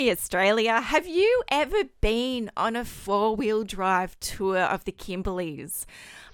Hey, Australia. Have you ever been on a four wheel drive tour of the Kimberleys?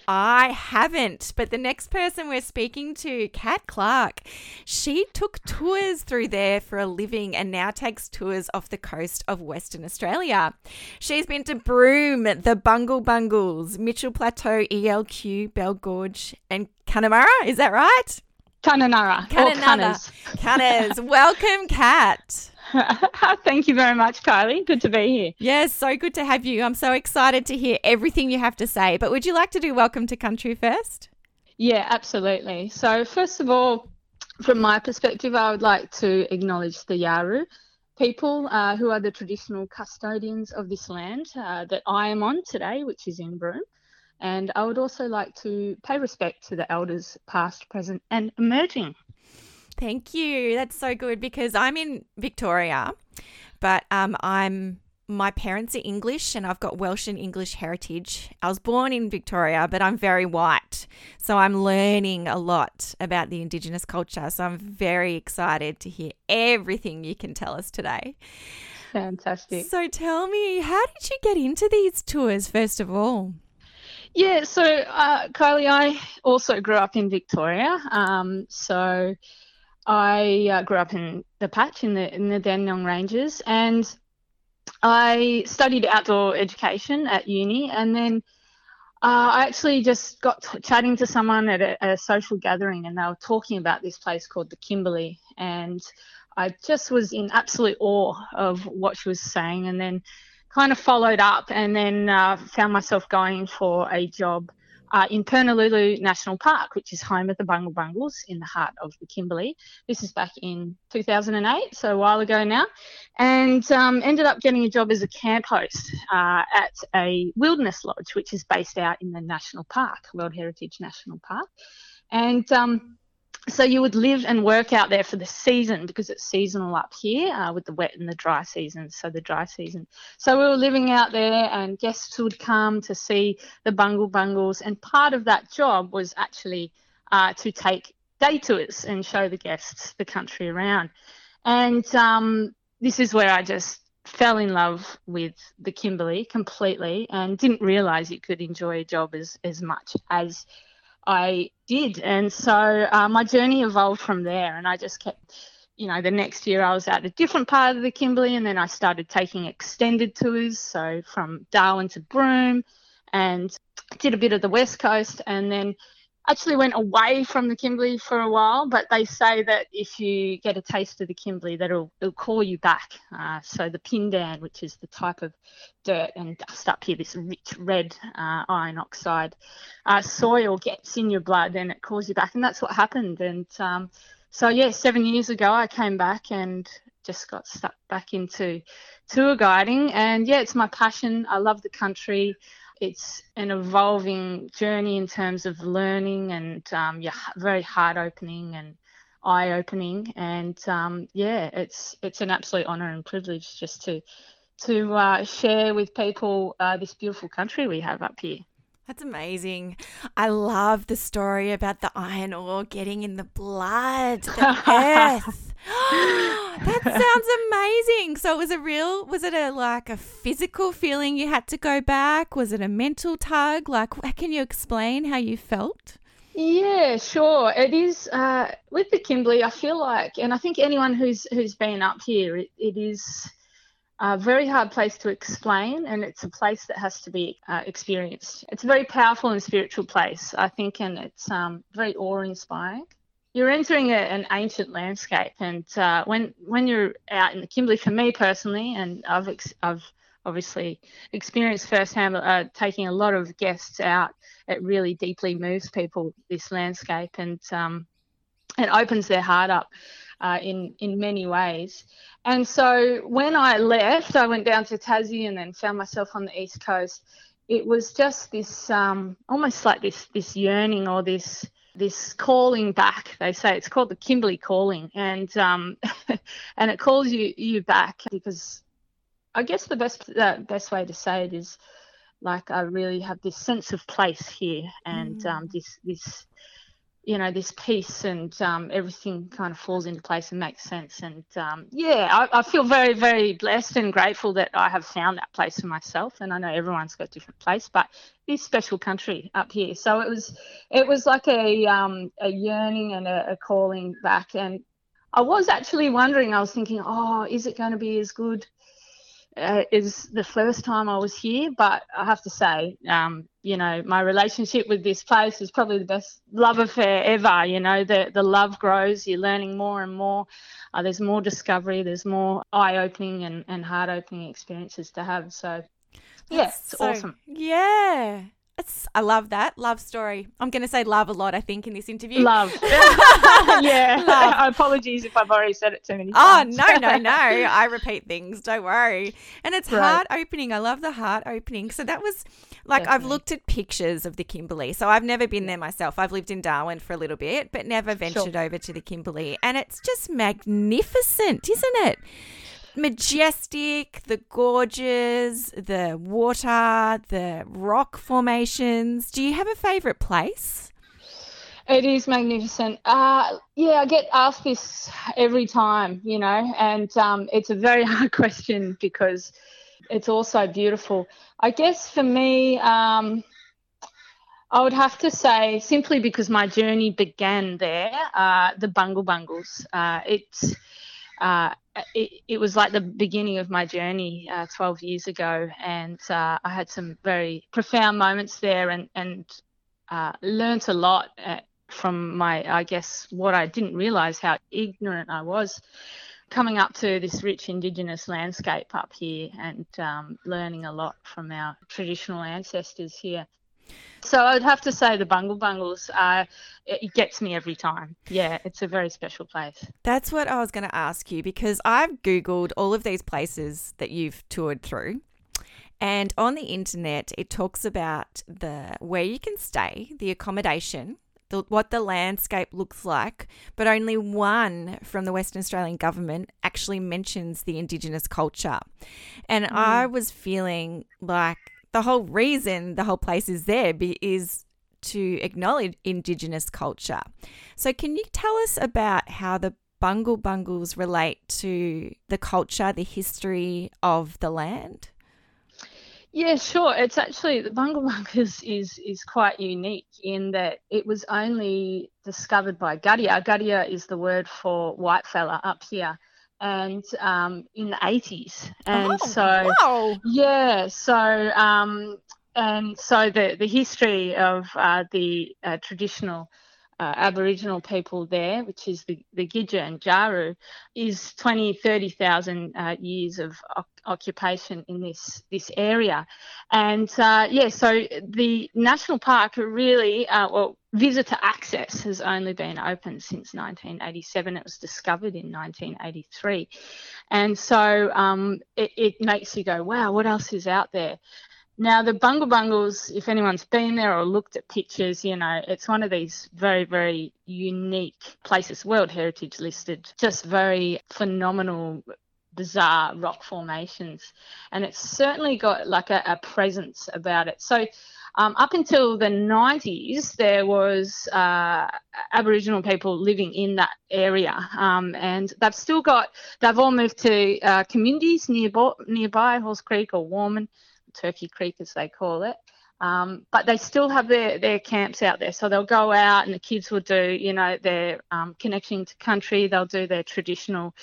I haven't, but the next person we're speaking to, Kat Clark, she took tours through there for a living and now takes tours off the coast of Western Australia. She's been to Broome, the Bungle Bungles, Mitchell Plateau, ELQ, Bell Gorge, and Connemara. Is that right? Kununurra. Kununurra. Cunners. Welcome, Kat. Thank you very much, Kylie. Good to be here. Yes, so good to have you. I'm so excited to hear everything you have to say. But would you like to do Welcome to Country first? Yeah, absolutely. So, first of all, from my perspective, I would like to acknowledge the Yawuru people uh, who are the traditional custodians of this land uh, that I am on today, which is in Broome. And I would also like to pay respect to the elders, past, present, and emerging. Thank you. That's so good because I'm in Victoria, but um, I'm my parents are English and I've got Welsh and English heritage. I was born in Victoria, but I'm very white. So I'm learning a lot about the Indigenous culture. So I'm very excited to hear everything you can tell us today. Fantastic. So tell me, how did you get into these tours, first of all? Yeah, so uh, Kylie, I also grew up in Victoria. Um, so I uh, grew up in the patch in the in the Dandenong Ranges, and I studied outdoor education at uni, and then uh, I actually just got t- chatting to someone at a, a, social gathering, and they were talking about this place called the Kimberley, and I just was in absolute awe of what she was saying, and then kind of followed up, and then uh, found myself going for a job uh, in Purnululu National Park, which is home of the Bungle Bungles in the heart of the Kimberley. This is back in 2008, so a while ago now, and um, ended up getting a job as a camp host uh, at a wilderness lodge, which is based out in the national park, World Heritage National Park. And um, so you would live and work out there for the season because it's seasonal up here uh, with the wet and the dry season. So the dry season. So we were living out there, and guests would come to see the bungle bungles. And part of that job was actually uh, to take day tours and show the guests the country around. And um, this is where I just fell in love with the Kimberley completely and didn't realize you could enjoy a job as, as much as I did. And so uh, my journey evolved from there. And I just kept, you know, the next year I was at a different part of the Kimberley. And then I started taking extended tours. So from Darwin to Broome and did a bit of the West Coast. And then actually went away from the Kimberley for a while, but they say that if you get a taste of the Kimberley, that it'll, it'll call you back. Uh, so the Pindan, which is the type of dirt and dust up here, this rich red uh, iron oxide uh, soil gets in your blood and it calls you back. And that's what happened. And um, so, yeah, seven years ago, I came back and just got stuck back into tour guiding. And yeah, it's my passion. I love the country it's an evolving journey in terms of learning and um, yeah, very heart opening and eye opening. And um, yeah, it's it's an absolute honour and privilege just to to uh, share with people uh, this beautiful country we have up here. That's amazing. I love the story about the iron ore getting in the blood, the earth. that sounds amazing. So it was a real was it a like a physical feeling you had to go back? Was it a mental tug? Like can you explain how you felt? Yeah, sure. It is uh, with the Kimberley. I feel like, and I think anyone who's who's been up here, it, it is a very hard place to explain, and it's a place that has to be uh, experienced. It's a very powerful and spiritual place, I think, and it's um, very awe-inspiring. You're entering a, an ancient landscape, and uh, when when you're out in the Kimberley, for me personally, and I've ex- I've obviously experienced firsthand uh, taking a lot of guests out. It really deeply moves people this landscape, and um, it opens their heart up uh, in in many ways. And so when I left, I went down to Tassie and then found myself on the east coast. It was just this um, almost like this this yearning or this this calling back. They say it's called the Kimberley calling, and um, and it calls you you back because I guess the best uh, best way to say it is like I really have this sense of place here and mm. um, this this you know this peace and um, everything kind of falls into place and makes sense. And um, yeah I, I, feel very very blessed and grateful that i have found that place for myself. And i know everyone's got a different place but this special country up here. So it was it was like a um, a yearning and a, a calling back. And i was actually wondering i was thinking oh is it going to be as good uh, is the first time I was here, but I have to say, um, you know, my relationship with this place is probably the best love affair ever. You know, the the love grows. You're learning more and more. Uh, there's more discovery. There's more eye-opening and, and heart-opening experiences to have. So, yeah, it's so, awesome. Yeah, it's, I love that love story. I'm going to say love a lot. I think in this interview. Love. yeah. Love. Apologies if I've already said it too many oh, times. Oh no no no! I repeat things. Don't worry. And it's right. heart opening. I love the heart opening. So that was like Definitely. I've looked at pictures of the Kimberley. So I've never been there myself. I've lived in Darwin for a little bit, but never ventured sure. over to the Kimberley. And it's just magnificent, isn't it? Majestic, the gorges, the water, the rock formations. Do you have a favorite place? It is magnificent. Uh, yeah, I get asked this every time, you know, and um, it's a very hard question because it's also beautiful. I guess for me, um, I would have to say, simply because my journey began there, uh, the Bungle Bungles. Uh, it's uh, it, it, was like the beginning of my journey uh, 12 years ago, and uh, I had some very profound moments there, and and uh, learnt a lot uh, from my, I guess, what I didn't realise how ignorant I was coming up to this rich Indigenous landscape up here, and um, learning a lot from our traditional ancestors here. So I'd have to say the Bungle Bungles, uh, it gets me every time. Yeah, it's a very special place. That's what I was going to ask you because I've Googled all of these places that you've toured through. And on the internet, it talks about the where you can stay, the accommodation, the, what the landscape looks like, but only one from the Western Australian government actually mentions the Indigenous culture. And mm. I was feeling like the whole reason the whole place is there be, is to acknowledge Indigenous culture. So, can you tell us about how the Bungle Bungles relate to the culture, the history of the land? Yeah, sure. It's actually the Bungle Bungles is is quite unique in that it was only discovered by Gadiya. Gadiya is the word for white fella up here and um, in the 80s. And oh, so, wow. yeah, so, um, and so the, the history of uh, the uh, traditional uh, Aboriginal people there, which is the, the Gidja and Jaru, is 20, 30,000 uh, years of occupation in this this area. And uh, yeah, so the national park really, uh, well, visitor access has only been open since 1987. It was discovered in 1983, and so um, it, it makes you go, wow, what else is out there? Now, the Bungle Bungles, if anyone's been there or looked at pictures, you know, it's one of these very, very unique places, World Heritage listed, just very phenomenal bizarre rock formations, and it's certainly got like a, a presence about it. So, um, up until the 90s, there was uh, Aboriginal people living in that area, um, and they've still got. They've all moved to uh, communities nearby, nearby Halls Creek or Warmun, Turkey Creek as they call it. Um, but they still have their, their camps out there. So they'll go out and the kids will do, you know, their um, connection to country. They'll do their traditional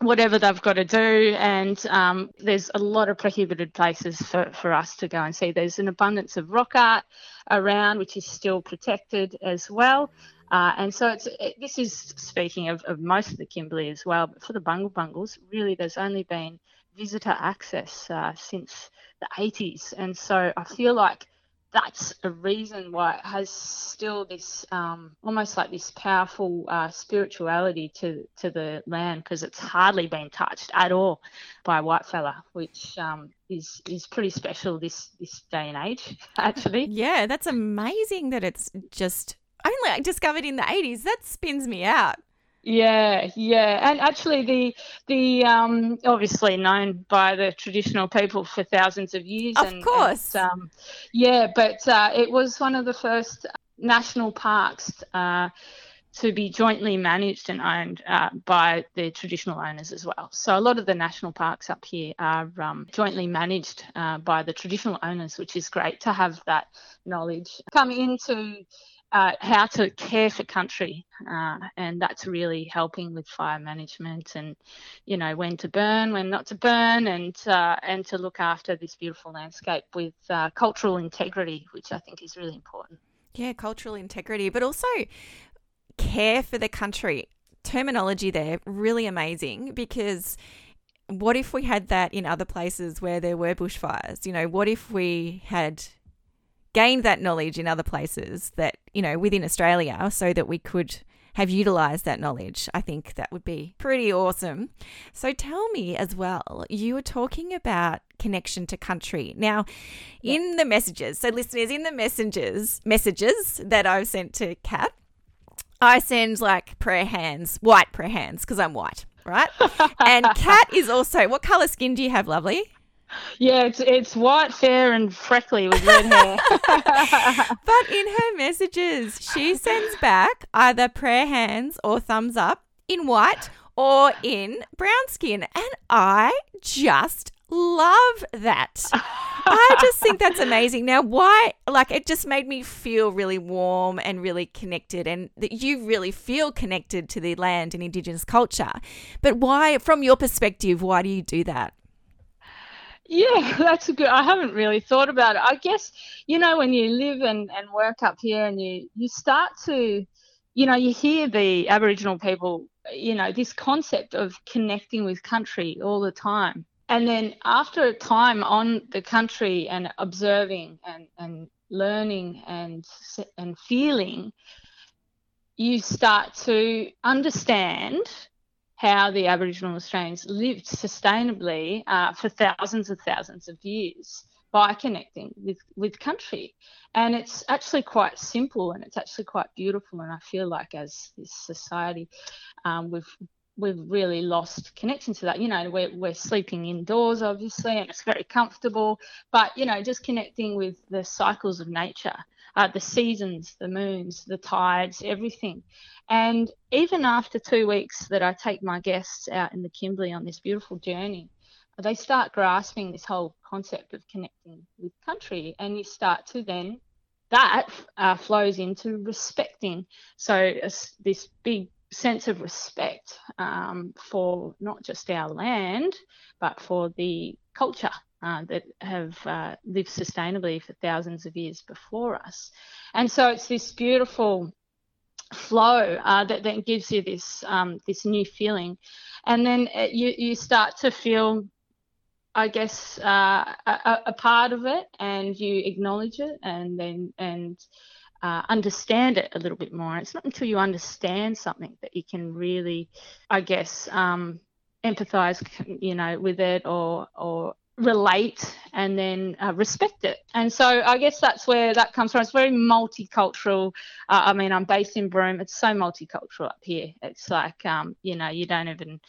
whatever they've got to do. And um, there's a lot of prohibited places for, for us to go and see. There's an abundance of rock art around, which is still protected as well. Uh, and so it's it, this is speaking of, of most of the Kimberley as well. But for the Bungle Bungles, really, there's only been visitor access uh, since the 80s. And so I feel like that's a reason why it has still this um, almost like this powerful uh, spirituality to to the land because it's hardly been touched at all by a white fella, which um, is is pretty special this this day and age, actually. Yeah, that's amazing that it's just only discovered in the 80s. That spins me out. Yeah, yeah, and actually, the the um, obviously known by the traditional people for thousands of years. Of and, course. And, um, yeah, but uh, it was one of the first national parks uh, to be jointly managed and owned uh, by the traditional owners as well. So a lot of the national parks up here are um, jointly managed uh, by the traditional owners, which is great to have that knowledge come into uh, how to care for country, uh, and that's really helping with fire management and you know when to burn, when not to burn, and uh, and to look after this beautiful landscape with uh, cultural integrity, which I think is really important. Yeah, cultural integrity, but also care for the country. Terminology there really amazing because what if we had that in other places where there were bushfires? You know, what if we had gained that knowledge in other places that, you know, within Australia so that we could have utilized that knowledge. I think that would be pretty awesome. So tell me as well, you were talking about connection to country. Now, yeah. in the messages, so listeners, in the messengers, messages that I've sent to Kat, I send like prayer hands, white prayer hands, because I'm white, right? and Kat is also, what color skin do you have, lovely? Yeah, it's it's white, fair, and freckly with red hair. but in her messages, she sends back either prayer hands or thumbs up in white or in brown skin, and I just love that. I just think that's amazing. Now, why? Like, it just made me feel really warm and really connected, and that you really feel connected to the land and Indigenous culture. But why, from your perspective, why do you do that? Yeah, that's a good. I haven't really thought about it. I guess you know when you live and, and work up here, and you you start to, you know, you hear the Aboriginal people, you know, this concept of connecting with country all the time, and then after a time on the country and observing and and learning and and feeling, you start to understand how the Aboriginal Australians lived sustainably uh, for thousands and thousands of years by connecting with, with country. And it's actually quite simple and it's actually quite beautiful. And I feel like as this society, um, we've we've really lost connection to that. You know, we're, we're sleeping indoors, obviously, and it's very comfortable. But, you know, just connecting with the cycles of nature, uh, the seasons, the moons, the tides, everything. And even after two weeks that I take my guests out in the Kimberley on this beautiful journey, they start grasping this whole concept of connecting with country, and you start to then that uh, flows into respecting. So uh, this big sense of respect um, for not just our land, but for the culture uh, that have uh, lived sustainably for thousands of years before us. And so it's this beautiful flow uh, that then gives you this um, this new feeling, and then uh, you you start to feel, I guess, uh, a, a, part of it, and you acknowledge it, and then and uh, understand it a little bit more. It's not until you understand something that you can really, I guess, um, empathize, you know, with it or or relate and then uh, respect it. And so I guess that's where that comes from. It's very multicultural. Uh, I mean, I'm based in Broome. It's so multicultural up here. It's like, um, you know, you don't even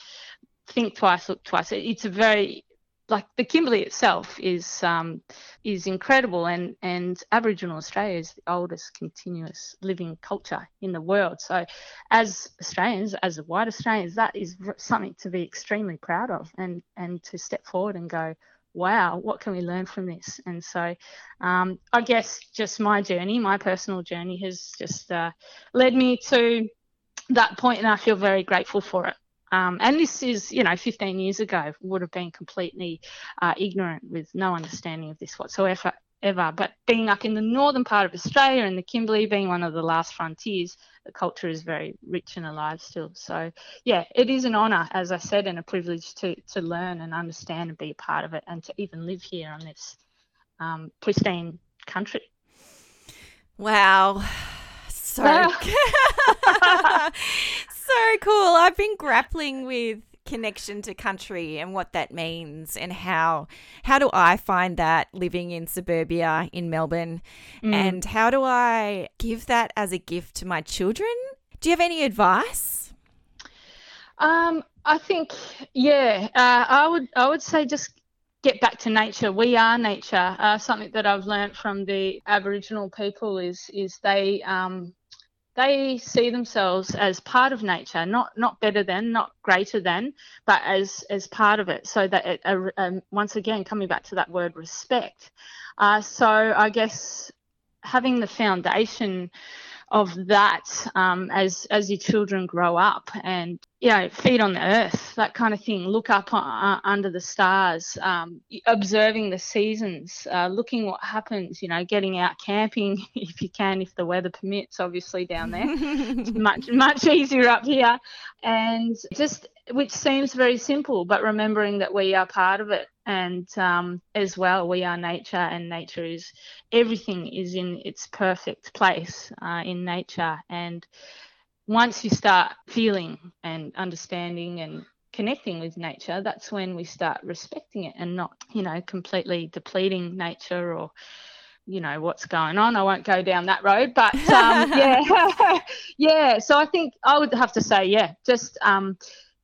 think twice, look twice. It's a very like the Kimberley itself is um, is incredible, and and Aboriginal Australia is the oldest continuous living culture in the world. So, as Australians, as white Australians, that is something to be extremely proud of, and and to step forward and go, wow, what can we learn from this? And so, um, I guess just my journey, my personal journey, has just uh, led me to that point, and I feel very grateful for it. Um, and this is, you know, 15 years ago, would have been completely uh, ignorant with no understanding of this whatsoever. Ever. But being up in the northern part of Australia and the Kimberley being one of the last frontiers, the culture is very rich and alive still. So, yeah, it is an honour, as I said, and a privilege to, to learn and understand and be a part of it and to even live here on this um, pristine country. Wow. So so cool. I've been grappling with connection to country and what that means and how how do I find that living in suburbia in Melbourne mm. and how do I give that as a gift to my children? Do you have any advice? Um, I think yeah, uh, I would I would say just get back to nature. We are nature. Uh, something that I've learned from the Aboriginal people is is they um, they see themselves as part of nature, not not better than, not greater than, but as as part of it. So that it, uh, um, once again coming back to that word respect. Uh, so I guess having the foundation of that um, as as your children grow up and you know feed on the earth that kind of thing. Look up uh, under the stars um, observing the seasons uh, looking what happens you know getting out camping if you can if the weather permits obviously down there. It's much much easier up here. And just which seems very simple but remembering that we are part of it. And um, as well we are nature and nature is everything is in its perfect place uh, in nature. And once you start feeling and understanding and connecting with nature that's when we start respecting it and not you know completely depleting nature or you know what's going on. I won't go down that road but um, yeah. Yeah. So i think i would have to say yeah just um,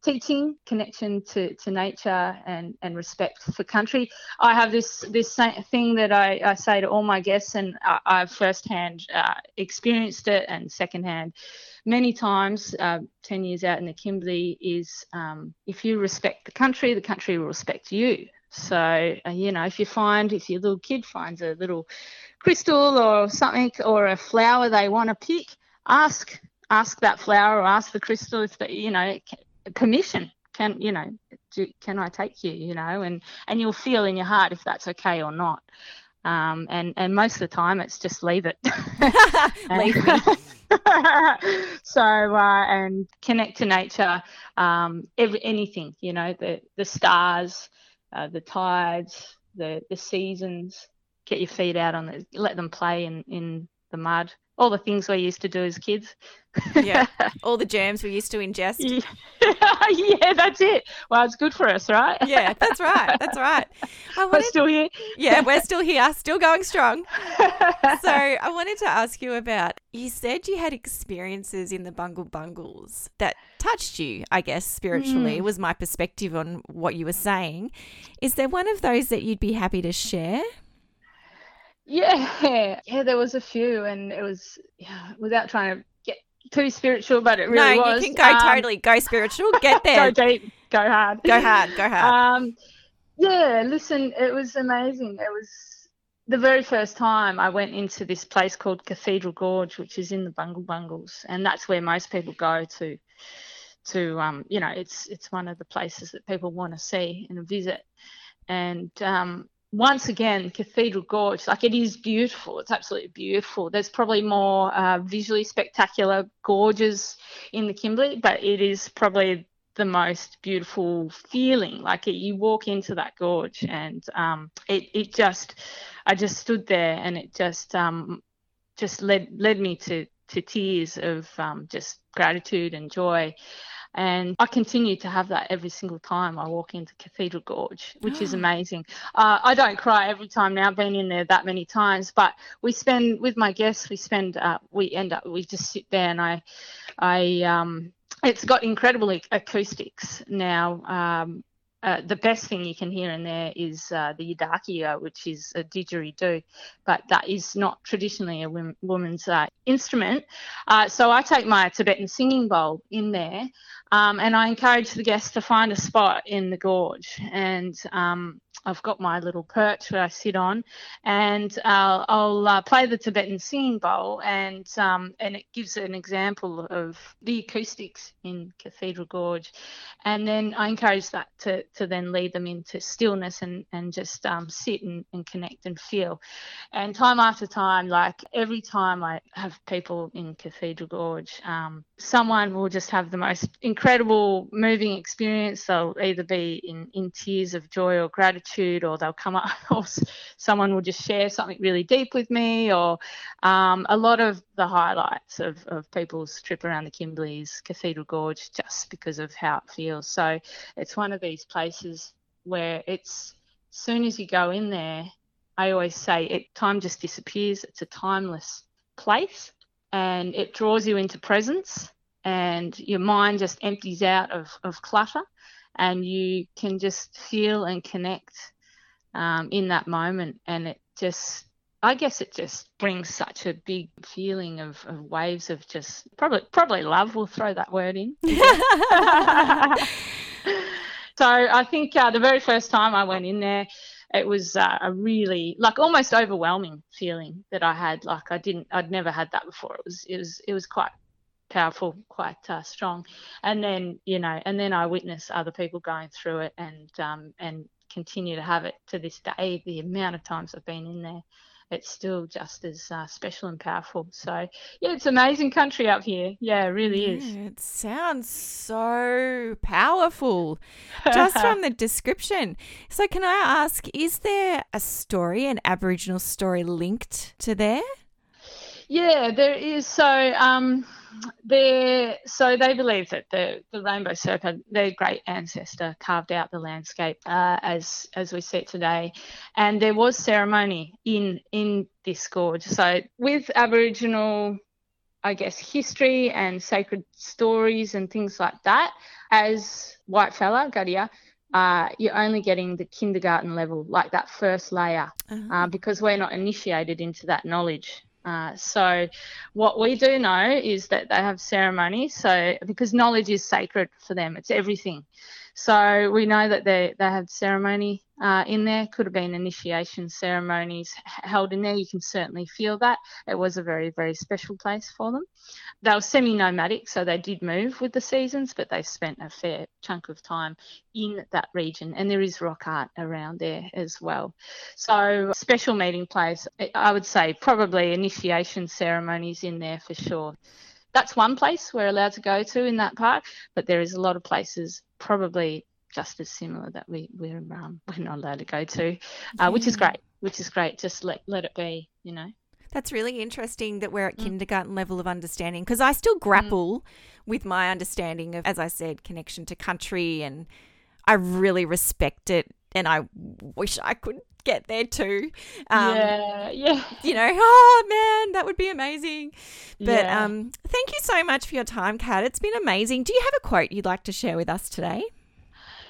teaching connection to, to nature and, and respect for country. I have this this thing that I, I say to all my guests, and I, I've firsthand uh, experienced it and secondhand many times. Uh, Ten years out in the Kimberley is um, if you respect the country, the country will respect you. So uh, you know if you find if your little kid finds a little crystal or something or a flower they want to pick, ask ask that flower or ask the crystal if they, you know permission can you know do, can i take you you know and and you'll feel in your heart if that's okay or not um, and and most of the time it's just leave it. Leave so uh, and connect to nature um, every, anything you know the the stars uh, the tides the the seasons. Get your feet out on the let them play in in the mud all the things we used to do as kids. yeah, all the germs we used to ingest. yeah, that's it. Well, it's good for us, right? yeah, that's right. That's right. I wanted, we're still here. Yeah, we're still here, still going strong. so I wanted to ask you about. You said you had experiences in the Bungle Bungles that touched you, I guess, spiritually. Mm. Was my perspective on what you were saying. Is there one of those that you'd be happy to share? Yeah, yeah, there was a few, and it was yeah, without trying to get too spiritual, but it really no, was. No, you can go um, totally go spiritual. Get there, go deep, go hard, go hard, go hard. Um, yeah, listen, it was amazing. It was the very first time I went into this place called Cathedral Gorge, which is in the Bungle Bungles, and that's where most people go to. To um, you know, it's it's one of the places that people want to see and visit, and um, once again, Cathedral Gorge, like it is beautiful. It's absolutely beautiful. There's probably more uh, visually spectacular gorges in the Kimberley, but it is probably the most beautiful feeling. Like it, you walk into that gorge, and um, it it just, I just stood there, and it just um, just led led me to to tears of um, just gratitude and joy. And I continue to have that every single time I walk into Cathedral Gorge, which is amazing. Uh, I don't cry every time now, I've been in there that many times, but we spend, with my guests, we spend, uh, we end up, we just sit there and I, I, um, it's got incredible acoustics now. Um, uh, the best thing you can hear in there is uh, the yidaki, which is a didgeridoo, but that is not traditionally a woman's uh, instrument. Uh, so I take my Tibetan singing bowl in there, um, and I encourage the guests to find a spot in the gorge and um, I've got my little perch where I sit on, and uh, I'll uh, play the Tibetan singing bowl, and um, and it gives an example of the acoustics in Cathedral Gorge, and then I encourage that to, to then lead them into stillness and and just um, sit and, and connect and feel, and time after time, like every time I have people in Cathedral Gorge, um, someone will just have the most incredible, moving experience. They'll either be in in tears of joy or gratitude or they'll come up or someone will just share something really deep with me or um, a lot of the highlights of, of people's trip around the Kimberleys Cathedral Gorge just because of how it feels. So it's one of these places where it's as soon as you go in there, I always say it time just disappears. It's a timeless place and it draws you into presence and your mind just empties out of, of clutter and you can just feel and connect um, in that moment, and it just I guess it just brings such a big feeling of, of waves of just probably probably love. We'll throw that word in. so I think uh, the very first time I went in there, it was uh, a really like almost overwhelming feeling that I had. Like I didn't, I'd never had that before. It was, it was, it was quite powerful, quite uh, strong. And then you know, and then I witness other people going through it and um, and continue to have it to this day. The amount of times I've been in there it's still just as uh, special and powerful. So, yeah, it's amazing country up here. Yeah, it really yeah, is. It sounds so powerful just from the description. So, can I ask, is there a story, an Aboriginal story linked to there? Yeah, there is. So, um, they so they believe that the, the rainbow serpent, their great ancestor, carved out the landscape uh, as as we see it today, and there was ceremony in in this gorge. So with Aboriginal, I guess history and sacred stories and things like that, as whitefella Gadiya. Uh, you're only getting the kindergarten level, like that first layer, uh-huh. uh, because we're not initiated into that knowledge. Uh, so, what we do know is that they have ceremony. So, because knowledge is sacred for them, it's everything. So we know that they they have ceremony uh, in there. Could have been initiation ceremonies held in there. You can certainly feel that it was a very very special place for them. They were semi-nomadic, so they did move with the seasons, but they spent a fair chunk of time in that region. And there is rock art around there as well. So special meeting place. I would say probably initiation ceremonies in there for sure that's one place we're allowed to go to in that park, but there is a lot of places probably just as similar that we we're um, we're not allowed to go to, uh, yeah. which is great. Which is great. Just let let it be, you know. That's really interesting that we're at mm. kindergarten level of understanding because I still grapple mm. with my understanding of, as I said, connection to country, and I really respect it, and I wish I could get there too. Um, yeah, yeah. You know, oh man, that would be amazing. But yeah. um, thank you so much for your time, Kat. It's been amazing. Do you have a quote you'd like to share with us today?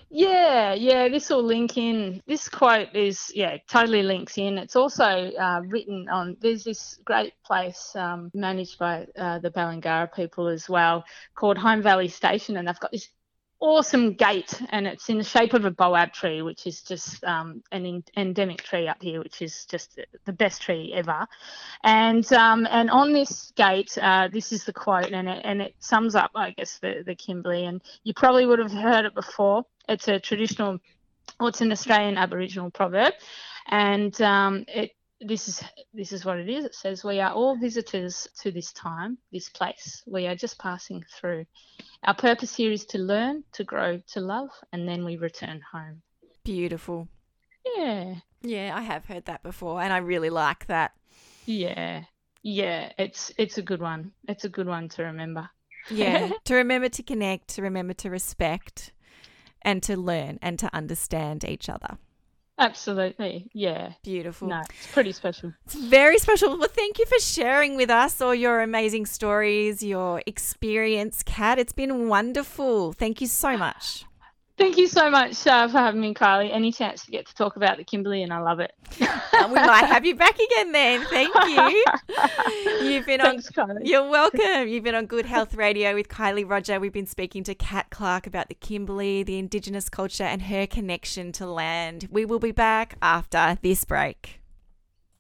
Yeah, yeah, this will link in. This quote is, yeah, totally links in. It's also uh, written on, there's this great place um, managed by uh, the Balanggarra people as well called Home Valley Station, and they've got this awesome gate and it's in the shape of a boab tree which is just um, an in- endemic tree up here which is just the best tree ever. And um, and on this gate uh, this is the quote and it, and it sums up i guess the, the kimberley and you probably would have heard it before. It's a traditional well it's an australian aboriginal proverb and um, it this is this is what it is. It says we are all visitors to this time, this place. We are just passing through. Our purpose here is to learn, to grow, to love, and then we return home. Beautiful. Yeah. Yeah, I have heard that before and I really like that. Yeah. Yeah, it's it's a good one. It's a good one to remember. Yeah, to remember to connect, to remember to respect and to learn and to understand each other. Absolutely. Yeah. Beautiful. No, it's pretty special. It's very special. Well, thank you for sharing with us all your amazing stories, your experience, Kat. It's been wonderful. Thank you so much. Thank you so much uh, for having me, Kylie. Any chance to get to talk about the Kimberley, and I love it. we might have you back again then. Thank you. You've been Thanks, on. Kylie. You're welcome. You've been on Good Health Radio with Kylie Roger. We've been speaking to Kat Clark about the Kimberley, the Indigenous culture, and her connection to land. We will be back after this break.